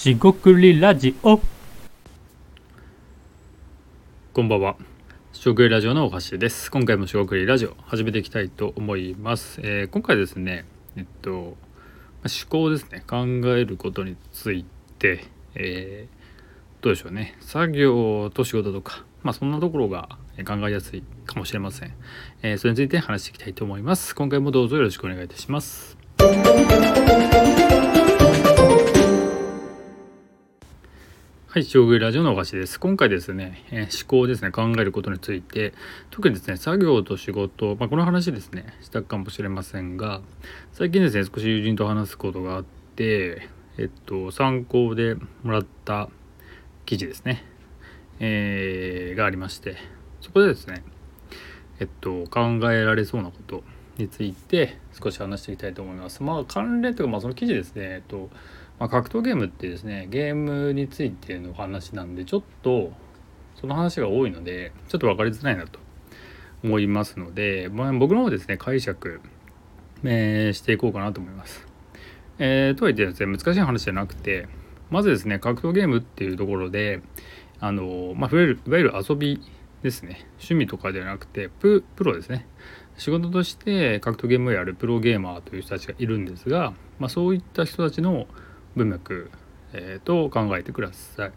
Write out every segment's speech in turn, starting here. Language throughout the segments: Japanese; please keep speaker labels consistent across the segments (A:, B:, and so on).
A: しごくりラジオ。こんばんは。しごくりラジオのお橋です。今回もしごくりラジオ始めていきたいと思います、えー、今回ですねえっと思考ですね。考えることについて、えー、どうでしょうね。作業と仕事とかまあそんなところが考えやすいかもしれません、えー、それについて話していきたいと思います。今回もどうぞよろしくお願いいたします。はい、将棋ラジオのお菓子です。今回ですね、えー、思考ですね、考えることについて、特にですね、作業と仕事、まあ、この話ですね、したかもしれませんが、最近ですね、少し友人と話すことがあって、えっと、参考でもらった記事ですね、えー、がありまして、そこでですね、えっと、考えられそうなことについて少し話していきたいと思います。まあ、関連というか、まあ、その記事ですね、えっと、まあ、格闘ゲームってですねゲームについての話なんでちょっとその話が多いのでちょっと分かりづらいなと思いますので、まあ、僕の方ですね解釈、えー、していこうかなと思います。えー、とはいってですね難しい話じゃなくてまずですね格闘ゲームっていうところであの、まあ、いわゆるいわゆる遊びですね趣味とかではなくてプロですね仕事として格闘ゲームをやるプロゲーマーという人たちがいるんですが、まあ、そういった人たちの文脈、えー、と考えてください。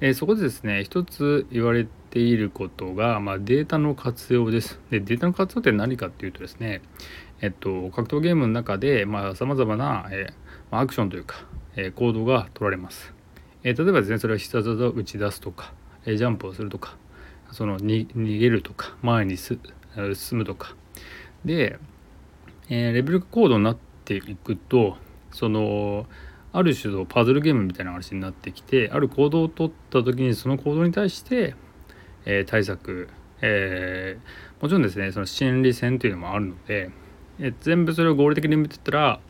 A: えー、そこでですね一つ言われていることが、まあ、データの活用です。でデータの活用って何かっていうとですねえっと格闘ゲームの中でさまざ、まな、えー、アクションというか、えー、行動が取られます。えー、例えばですねそれは必殺技を打ち出すとか、えー、ジャンプをするとかそのに逃げるとか前に進むとかで、えー、レベルが高度になっていくとそのある種のパズルゲームみたいな話になってきてある行動を取った時にその行動に対して、えー、対策、えー、もちろんですねその心理戦というのもあるので、えー、全部それを合理的に見てたら、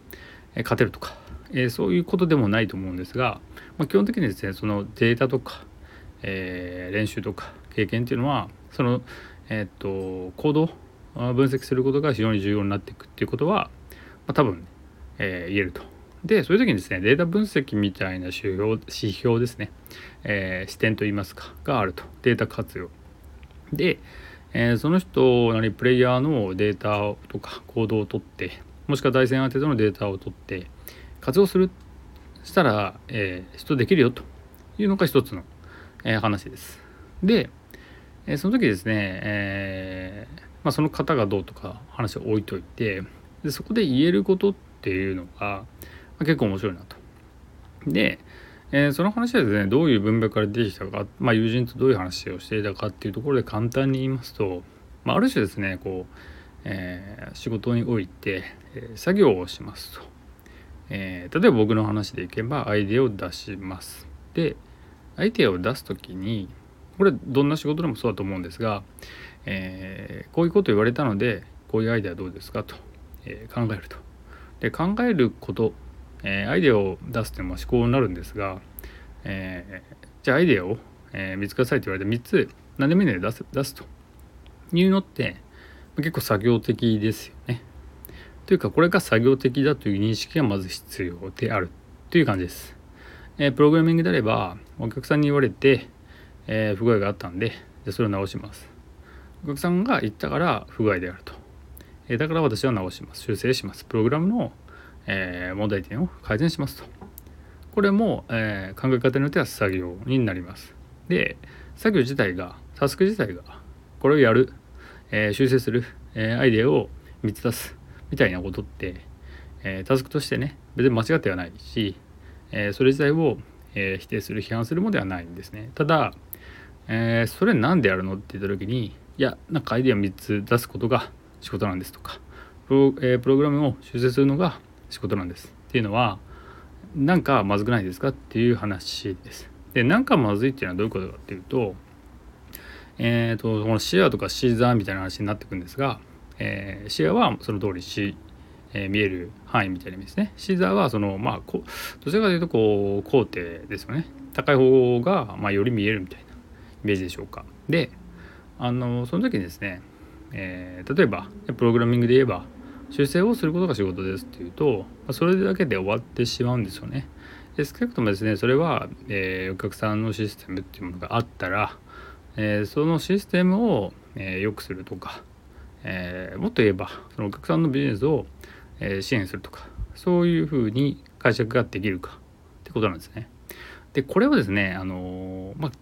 A: え勝てるとか、えそういうことでもないと思うんですが、まあ、基本的にですねそのデータとか、え練習とか経験っていうのはその、えっと行動分析することが非常に重要になっていくっていうことは、まあ、多分、え言えると。でそういう時にですねデータ分析みたいな指標指標ですね、えー、視点といいますかがあると。データ活用。で、えー、その人なりプレイヤーのデータとか行動を取ってもしくは対戦相手とのデータを取って活用するしたら、えー、人できるよと。いうのが一つの、えー、話です。で、えー、その時ですね、えーまあ、その方がどうとか話を置いといてでそこで言えることっていうのが、結構面白いなと。で、えー、その話はですねどういう文脈から出てきたか、まあ、友人とどういう話をしていたかっていうところで簡単に言いますと、まあ、ある種ですねこう、えー、仕事において、えー、作業をしますと、え例えば僕の話でいけばアイデアを出しますでアイデアを出す時にこれどんな仕事でもそうだと思うんですが、えこういうこと言われたのでこういうアイデアどうですかと、え考えると。で考えることえー、アイデアを出すっていうのも思考になるんですが、えー、じゃあアイデアを、えー、見つけなさいって言われて3つ何でもいいので出す出すというのって結構作業的ですよね。というかこれが作業的だという認識がまず必要であるという感じです。え、プログラミングであればお客さんに言われて、え、不具合があったんでじゃそれを直します。お客さんが言ったから不具合であると。え、だから私は直します。修正します。プログラムのえー、問題点を改善しますと。これも、えー、考え方によっては作業になります。で作業自体がタスク自体がこれをやる、えー、修正する、えアイデアを見つ出すみたいなことって、えタスクとしてね別に間違ってはないし、えそれ自体を、え否定する批判するものではないんですね。ただ、えそれなんでやるのって言った時にいやなんかアイデアを3つ出すことが仕事なんですとかプロ,、えプログラムを修正するのが仕事なんですっていうのはなんかまずくないですかっていう話です。でなんかまずいっていうのはどういうことかっていうとえーと、この視野とかシーザーみたいな話になっていくんですが、えー、視野はその通りし、えー、見える範囲みたいな意味ですね。シーザーはそのまあこどちらかというとこう高低ですよね。高い方が、まあ、より見えるみたいなイメージでしょうか。であのその時にですね、えー、例えばプログラミングで言えば修正をすることが仕事ですっていうとまそれだけで終わってしまうんですよね。で少なくともですねそれは、えー、お客さんのシステムっていうものがあったら、えー、そのシステムを、えー、良くするとか、えー、もっと言えばそのお客さんのビジネスを、えー、支援するとかそういうふうに解釈ができるかってことなんですね。でこれはですねあのまあ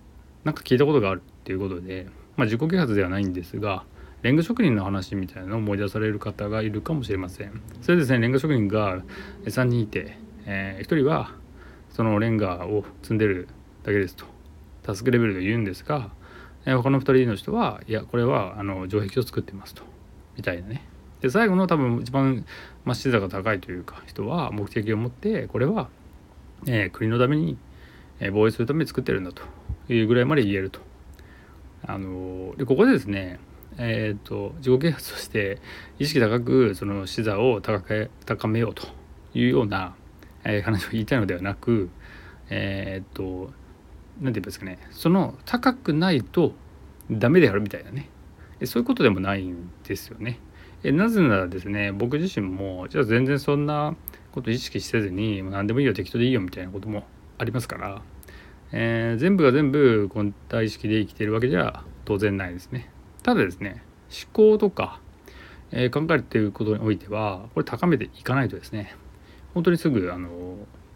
A: なんか聞いたことがあるっていうことで、まあ、自己啓発ではないんですがレンガ職人の話みたいなのを思い出される方がいるかもしれません。それですねレンガ職人が3人いて、えー、1人はそのレンガを積んでるだけですとタスクレベルで言うんですが、えー、他の2人の人はいやこれはあの城壁を作ってますとみたいなねで最後の多分一番、まあ、視座が高いというか人は目的を持ってこれは、えー、国のために、え防衛するために作ってるんだというぐらいまで言えると。あのでここでですねえーと、自己啓発として意識高くその視座を高け高めようというような、えー、話を言いたいのではなくえっ、ー、と何て言うんですかねその高くないとダメであるみたいなねそういうことでもないんですよね。えなぜならですね僕自身もじゃあ全然そんなこと意識せずに何でもいいよ適当でいいよみたいなこともありますから、えー、全部が全部根体意識で生きてるわけじゃ当然ないですね。ただですね思考とか、えー、考えるっていうことにおいてはこれ高めていかないとですね本当にすぐあの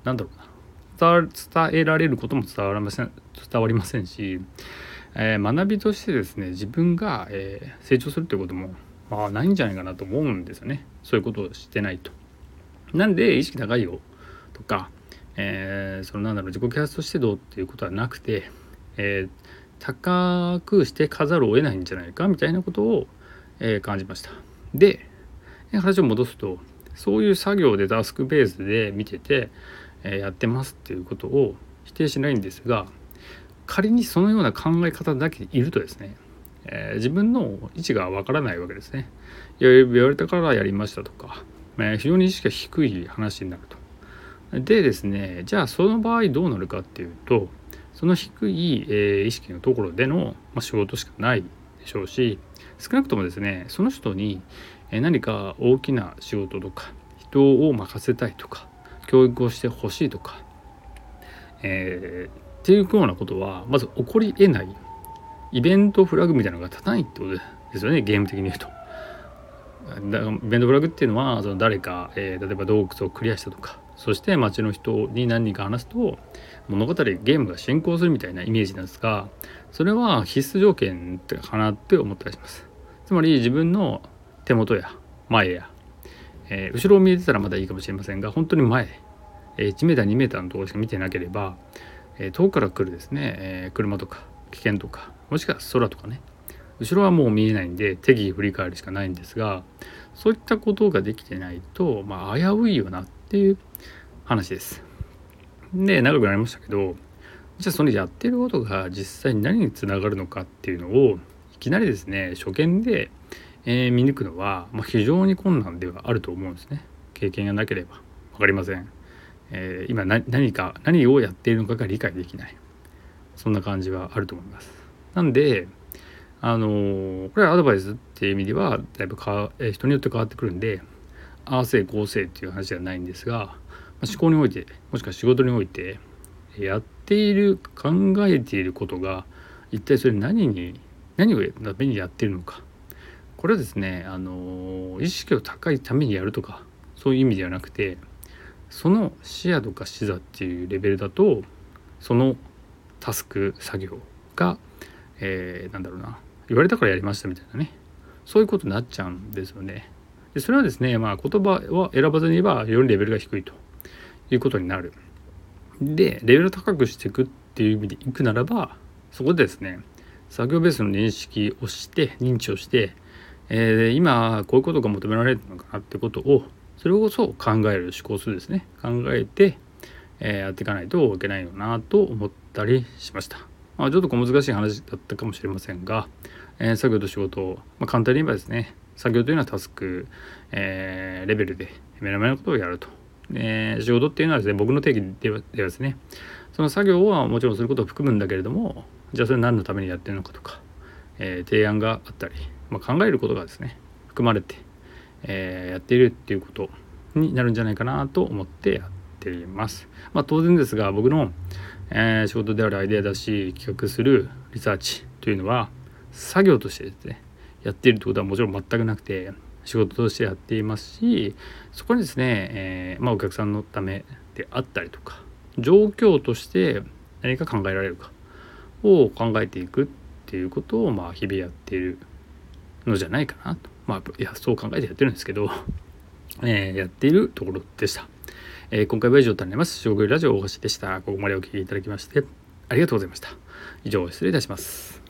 A: なんだろうな伝えられることも伝わりません伝わりませんし、えー、学びとしてですね自分が、えー、成長するっていうこともまあないんじゃないかなと思うんですよねそういうことをしてないと。なんで意識高いよとか、えー、そのなんだろう自己啓発としてどうっていうことはなくて、えー、高くしてかざるを得ないんじゃないかみたいなことを、え、感じました。で話を戻すとそういう作業でタスクベースで見てて、え、やってますっていうことを否定しないんですが仮にそのような考え方だけいるとですね、え、自分の位置がわからないわけですね。言われたからやりましたとか、え、非常に意識が低い話になると。でですねじゃあその場合どうなるかっていうとその低い、えー、意識のところでの、まあ、仕事しかないでしょうし少なくともですねその人に何か大きな仕事とか人を任せたいとか教育をしてほしいとか、えー、っていうようなことはまず起こりえないイベントフラグみたいなのが立たないってことですよねゲーム的に言うと。イベントフラグっていうのはその誰か、えー、例えば洞窟をクリアしたとかそして町の人に何人か話すと物語ゲームが進行するみたいなイメージなんですがそれは必須条件かなって思ったりします。つまり自分の手元や前や、えー、後ろを見えてたらまだいいかもしれませんが本当に前、えー、1 m 2 m のところしか見てなければ、えー、遠くから来るですね、え車とか危険とかもしくは空とかね。後ろはもう見えないんで適宜振り返るしかないんですがそういったことができてないとまあ危ういよなっていう話です。で長くなりましたけどじゃあそのやってることが実際に何につながるのかっていうのをいきなりですね初見で、えー、見抜くのは、まあ、非常に困難ではあると思うんですね。経験がなければ。分かりません、えー、今何か何をやっているのかが理解できない。そんな感じはあると思います。なんであのー、これはアドバイスっていう意味ではだいぶか、え、人によって変わってくるんでああせいこうせいっていう話じゃないんですが思考においてもしくは仕事においてやっている考えていることが一体それ何に何をためにやっているのかこれはですねあの意識を高いためにやるとかそういう意味ではなくてその視野とか視座っていうレベルだとそのタスク作業が、えー、なんだろうな言われたからやりましたみたいなねそういうことになっちゃうんですよね。でそれはですねまあ言葉は選ばずに言えばよりレベルが低いということになる。でレベル高くしていくっていう意味でいくならばそこでですね作業ベースの認識をして認知をして、えー、今こういうことが求められるのかなってことをそれこそ考える思考するですね考えて、えー、やっていかないといけないよなと思ったりしました。まあ、ちょっと小難しい話だったかもしれませんが、えー、作業と仕事を、まあ、簡単に言えばですね作業というのはタスク、え、レベルで目の前のことをやるとえー、仕事っていうのはですね僕の定義ではですねその作業はもちろんすることを含むんだけれどもじゃあそれ何のためにやってるのかとか、えー、提案があったり、まあ、考えることがですね含まれて、えー、やっているっていうことになるんじゃないかなと思ってやっています。まあ、当然ですが僕の、えー、仕事であるアイデアだし企画するリサーチというのは作業としてですねやっているということはもちろん全くなくて仕事としてやっていますしそこにですね、えー、まあ、お客さんのためであったりとか状況として何か考えられるかを考えていくっていうことをまあ日々やっているのじゃないかなと。まあいやそう考えてやってるんですけど、えー、やっているところでした、えー、今回は以上となります。将軍ラジオ大橋でした。ここまでお聴きいただきましてありがとうございました。以上失礼いたします。